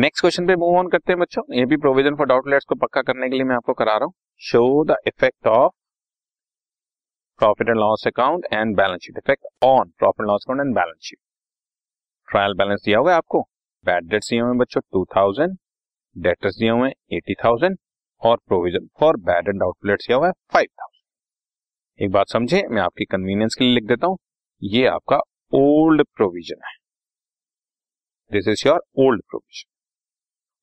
Next question पे move on करते हैं बच्चों। ये भी प्रोविज़न फॉर डाउटलेट्स को पक्का करने के लिए मैं आपको करा रहा हूँ। Show the effect of profit and loss account and balance sheet effect on profit loss account and balance sheet trial balance दिया हुआ है आपको। बैड डेट्स दिए हुए बच्चों टू थाउज़ेंड डेटर्स दिए हुए एटी थाउज़ेंड और provision for bad and doubtful debts दिया हुआ है फाइव थाउज़ेंड एक बात समझे, मैं आपकी कन्वीनियंस के लिए लिख देता हूँ। ये आपका ओल्ड प्रोविज़न है। This is your old provision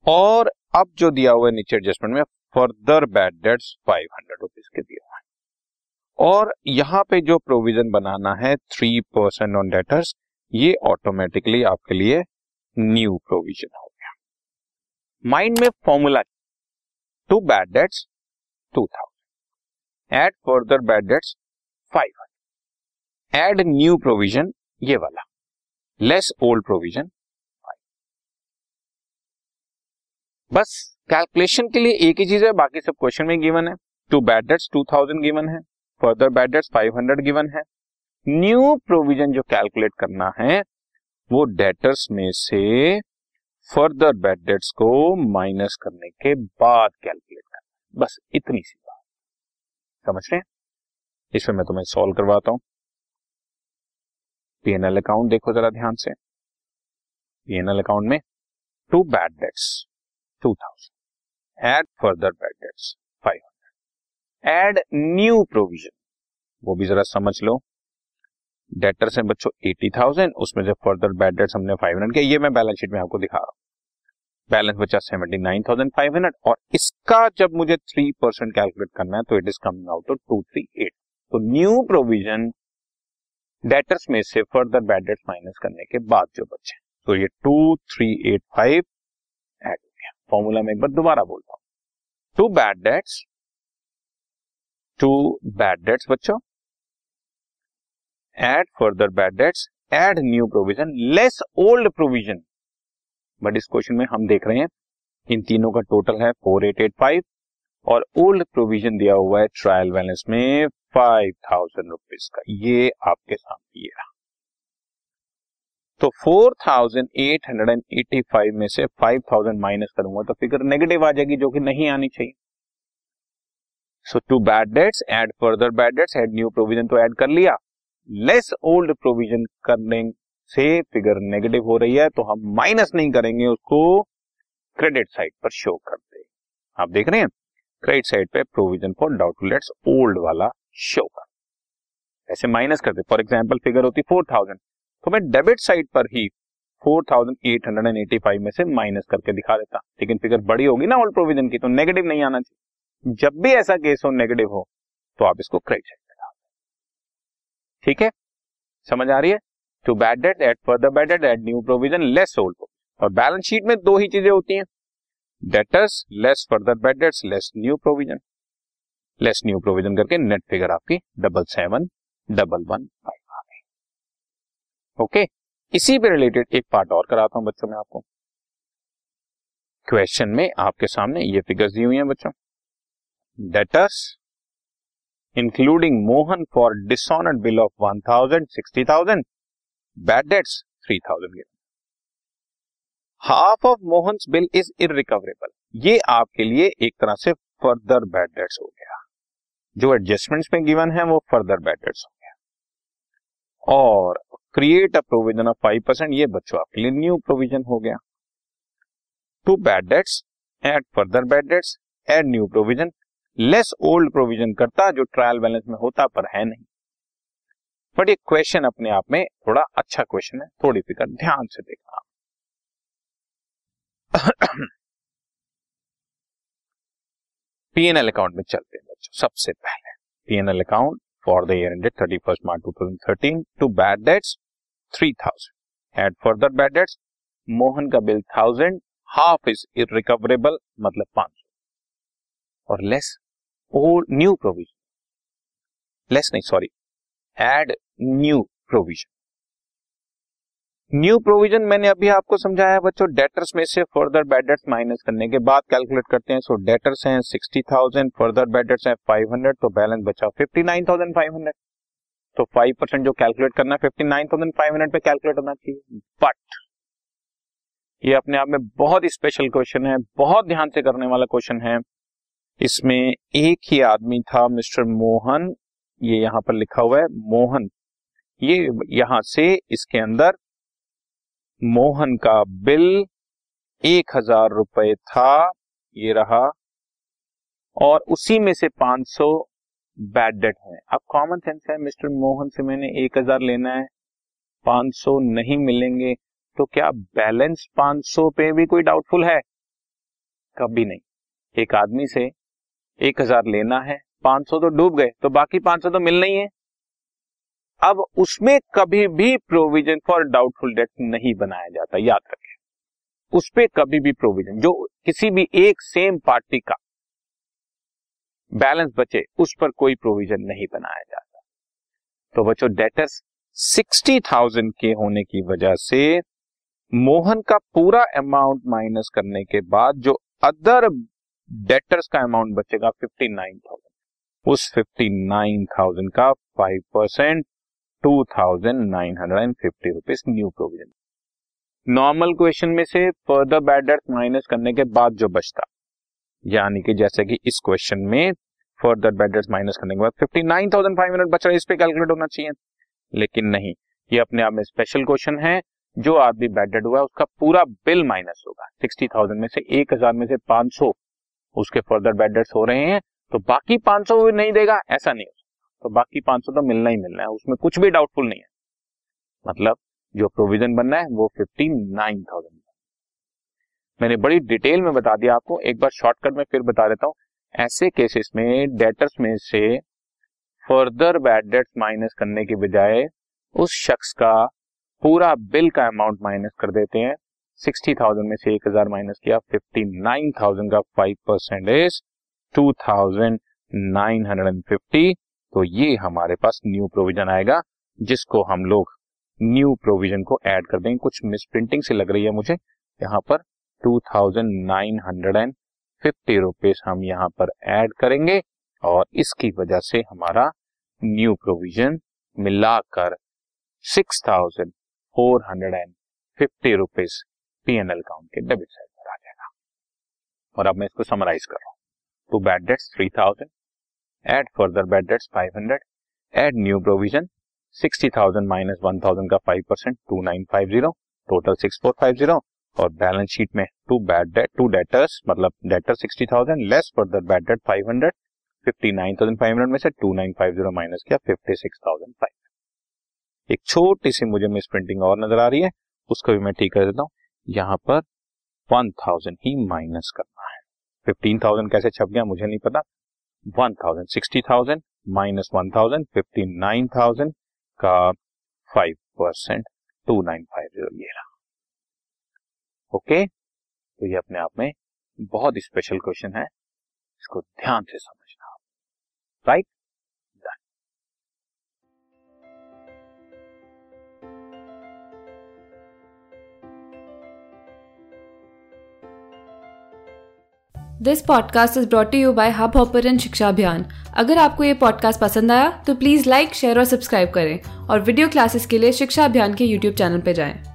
और अब जो दिया हुआ है नीचे एडजस्टमेंट में further bad debts five hundred rupees के दिया हुआ है। और यहाँ पे जो प्रोविज़न बनाना है थ्री परसेंट ऑन डेटर्स ये ऑटोमेटिकली आपके लिए न्यू प्रोविज़न हो गया। माइंड में formula to bad debts two thousand add further bad debts five hundred add new provision ये वाला। लेस ओल्ड प्रोविज़न बस कैलकुलेशन के लिए एक ही चीज़ है, बाकी सब क्वेश्चन में गिवन है। To bad debts two thousand given है। Further bad debts five hundred given है। न्यू प्रोविज़न जो कैलकुलेट करना है, वो डेटर्स में से फर्दर बैड डेट्स को माइनस करने के बाद कैलकुलेट करना बस, इतनी सी बात। समझ रहे हैं? इसमें मैं तुम्हें सॉल्व करवाता हूँ। पीएनएल अकाउंट देखो जरा ध्यान से। पीएनएल अकाउंट में to bad debts two thousand add further bad debts five hundred add new provision वो भी जरा समझ लो। डेटर्स हैं बच्चों एटी थाउज़ेंड उसमें से फर्दर बैड डेट्स हमने फाइव हंड्रेड किया। ये मैं बैलेंस शीट में आपको दिखा रहा हूँ। बैलेंस बचा seventy nine thousand five hundred और इसका जब मुझे थ्री परसेंट कैलकुलेट करना है तो it is coming out two three eight तो न्यू प्रोविज़न डेटर्स में से फर्दर बैड डेट्स माइनस करने के बाद जो बचे। तो ये two three eight five formula में एक बार दोबारा बोलता हूँ। To bad debts to bad debts बच्चों। Add further bad debts add new provision less old provision but इस क्वेश्चन में हम देख रहे हैं, इन तीनों का टोटल है फोर एट एट फाइव और ओल्ड प्रोविज़न दिया हुआ है ट्रायल बैलेंस में फाइव थाउज़ेंड रुपीज़ का। ये आपके सामने ये रहा। तो 4885 में से 5000 माइनस करूँगा तो फिगर नेगेटिव आ जाएगी जो कि नहीं आनी चाहिए। So to bad debts add further bad debts add new provision तो ऐड कर लिया। लेस ओल्ड प्रोविज़न करने से फिगर नेगेटिव हो रही है तो हम माइनस नहीं करेंगे, उसको क्रेडिट साइड पर शो कर दे। आप देख रहे हैं? क्रेडिट साइड पे provision for doubtful debts old वाला शो कर। ऐसे माइनस करते फॉर एग्ज़ाम्पल फिगर होती फोर थाउज़ेंड तो मैं डेबिट साइड पर ही 4885 में से माइनस करके दिखा देता। लेकिन फिगर बड़ी होगी ना ओल्ड प्रोविज़न की तो नेगेटिव नहीं आना चाहिए। जब भी ऐसा केस हो नेगेटिव हो तो आप इसको क्रेडिट साइड डाल ठीक है? समझ आ रही है? To bad debt add further bad debt add new provision less old और बैलेंस शीट में दो ही चीज़ें होती हैं। Debtors less further bad debts less new provision less new provision करके नेट फिगर आपकी double seven double one five okay इसी पे रिलेटेड एक पार्ट और कराता हूँ बच्चों में आपको। क्वेश्चन में आपके सामने ये फिगर्स दी हुई हैं बच्चों। Debtors including Mohan for dishonoured bill of one thousand sixty thousand bad debts three thousand half of Mohan bill is irrecoverable ये आपके लिए एक तरह से फर्दर बैड डेट्स हो गया। जो एडजस्टमेंट्स में गिवन है वो फर्दर बैड डेट्स हो गया। और create a provision of five percent ये बच्चों, आपके लिए न्यू प्रोविज़न हो गया। To bad debts add further bad debts add new provision less old provision करता जो ट्रायल बैलेंस में होता, पर है नहीं। बट ये क्वेश्चन अपने आप में थोड़ा अच्छा क्वेश्चन है, थोड़ी फ़िक्र, ध्यान से देखना पीएनएल अकाउंट में चलते हैं बच्चों, सबसे पहले। PNL account for the year ended thirty first March two thousand thirteen to bad debts three thousand add further bad debts Mohan का bill thousand half is irrecoverable मतलब पाँच और less old new provision less नहीं sorry add new provision new provision मैंने अभी आपको समझाया बच्चों डेटर्स में से फर्दर बैडर्स माइनस करने के बाद कैलकुलेट करते हैं सो डेटर्स हैं sixty thousand further bad debts हैं फाइव हंड्रेड तो बैलेंस बचा fifty nine thousand five hundred तो फाइव परसेंट जो कैलकुलेट करना फिफ्टी नाइन थाउज़ेंड पे कैलकुलेट होना चाहिए। बट ये अपने आप में बहुत ही स्पेशल क्वेश्चन है, बहुत ध्यान से करने वाला क्वेश्चन है। इसमें एक ही आदमी था, मिस्टर मोहन, ये यहाँ पर लिखा हुआ है, मोहन। ये यहाँ से इसके अंदर मोहन का बिल एक हज़ार रुपए था, ये रहा। और उसी में से पाँच सौ बैड डेट है। अब कॉमन सेंस है मिस्टर मोहन से मैंने एक हज़ार लेना है, पाँच सौ नहीं मिलेंगे तो क्या बैलेंस 500 पे भी कोई डाउटफुल है? कभी नहीं। एक आदमी से एक हज़ार लेना है 500 तो डूब गए तो बाकी 500 तो मिलना ही है। अब उसमें कभी भी प्रोविज़न फॉर डाउटफुल डेट नहीं बनाया जाता, याद रखें। उस पर कभी भी प्रोविज़न जो किसी भी एक सेम पार्टी का बैलेंस बचे, उस पर कोई प्रोविज़न नहीं बनाया जाता। तो बच्चों डेटर्स सिक्सटी थाउज़ेंड के होने की वजह से मोहन का पूरा अमाउंट माइनस करने के बाद जो अदर डेटर्स का अमाउंट बचेगा फिफ्टी नाइन थाउज़ेंड उस फिफ्टी नाइन थाउज़ेंड का five percent two thousand nine hundred and fifty rupees new provision normal question में से फर्दर बैड डेट माइनस करने के बाद जो बचता यानी कि जैसे कि इस क्वेश्चन में फर्दर बेडर्स माइनस करने के बाद fifty nine thousand five hundred इस पे कैलकुलेट होना चाहिए। लेकिन नहीं, ये अपने आप में स्पेशल क्वेश्चन है, जो आदमी बैडेड हुआ है, उसका पूरा बिल माइनस होगा। सिक्सटी थाउज़ेंड में से एक हज़ार में से पाँच सौ उसके फर्दर बैडेड्स हो रहे हैं तो बाकी पाँच सौ नहीं देगा, ऐसा नहीं हो सकता। तो बाकी पाँच सौ तो मिलना ही मिलना है, उसमें कुछ भी डाउटफुल नहीं है। मतलब जो प्रोविज़न बनना है, वो फिफ्टी नाइन थाउज़ेंड मैंने बड़ी डिटेल में बता दिया आपको, एक बार शॉर्टकट में फिर बता देता हूँ। ऐसे केसेस में डेटर्स में से फर्दर बैड डेट्स माइनस करने के बजाय उस शख्स का पूरा बिल का अमाउंट माइनस कर देते हैं। सिक्सटी थाउज़ेंड में से एक हज़ार माइनस किया फिफ्टी नाइन थाउज़ेंड का five percent is two thousand nine hundred and fifty तो ये हमारे पास न्यू प्रोविज़न आएगा, जिसको हम लोग न्यू प्रोविज़न को ऐड कर देंगे। कुछ मिस प्रिंटिंग से लग रही है मुझे। यहाँ पर two thousand nine hundred and fifty rupees हम यहाँ पर ऐड करेंगे और इसकी वजह से हमारा न्यू प्रोविज़न मिलाकर six thousand four hundred and fifty rupees P N L account के डेबिट साइड पर आ जाएगा। और अब मैं इसको समराइज कर रहा हूँ। To bad debts three thousand add further bad debts five hundred add new provision sixty thousand minus one thousand का five percent two nine five zero, total six four five zero और balance sheet में to bad debt to debtors मतलब debtor sixty thousand less further bad debt five hundred fifty nine thousand five hundred में से two nine five zero minus किया fifty six thousand five एक छोटी सी मुझे miss printing और नज़र आ रही है, उसको भी मैं ठीक कर देता हूँ। यहाँ पर वन थाउज़ेंड ही माइनस करना है। फिफ्टीन थाउज़ेंड कैसे छप गया मुझे नहीं पता। One thousand sixty thousand minus one thousand fifty nine thousand का five percent two nine five zero ये रहा। ओके? तो ये अपने आप में बहुत स्पेशल क्वेश्चन है। इसको ध्यान से समझना right this podcast is brought you by Hub Hopper शिक्षा अभियान अगर आपको ये पॉडकास्ट पसंद आया तो प्लीज़ लाइक शेयर और सब्सक्राइब करें। और वीडियो क्लासेस के लिए शिक्षा अभियान के यूट्यूब चैनल पर जाएँ।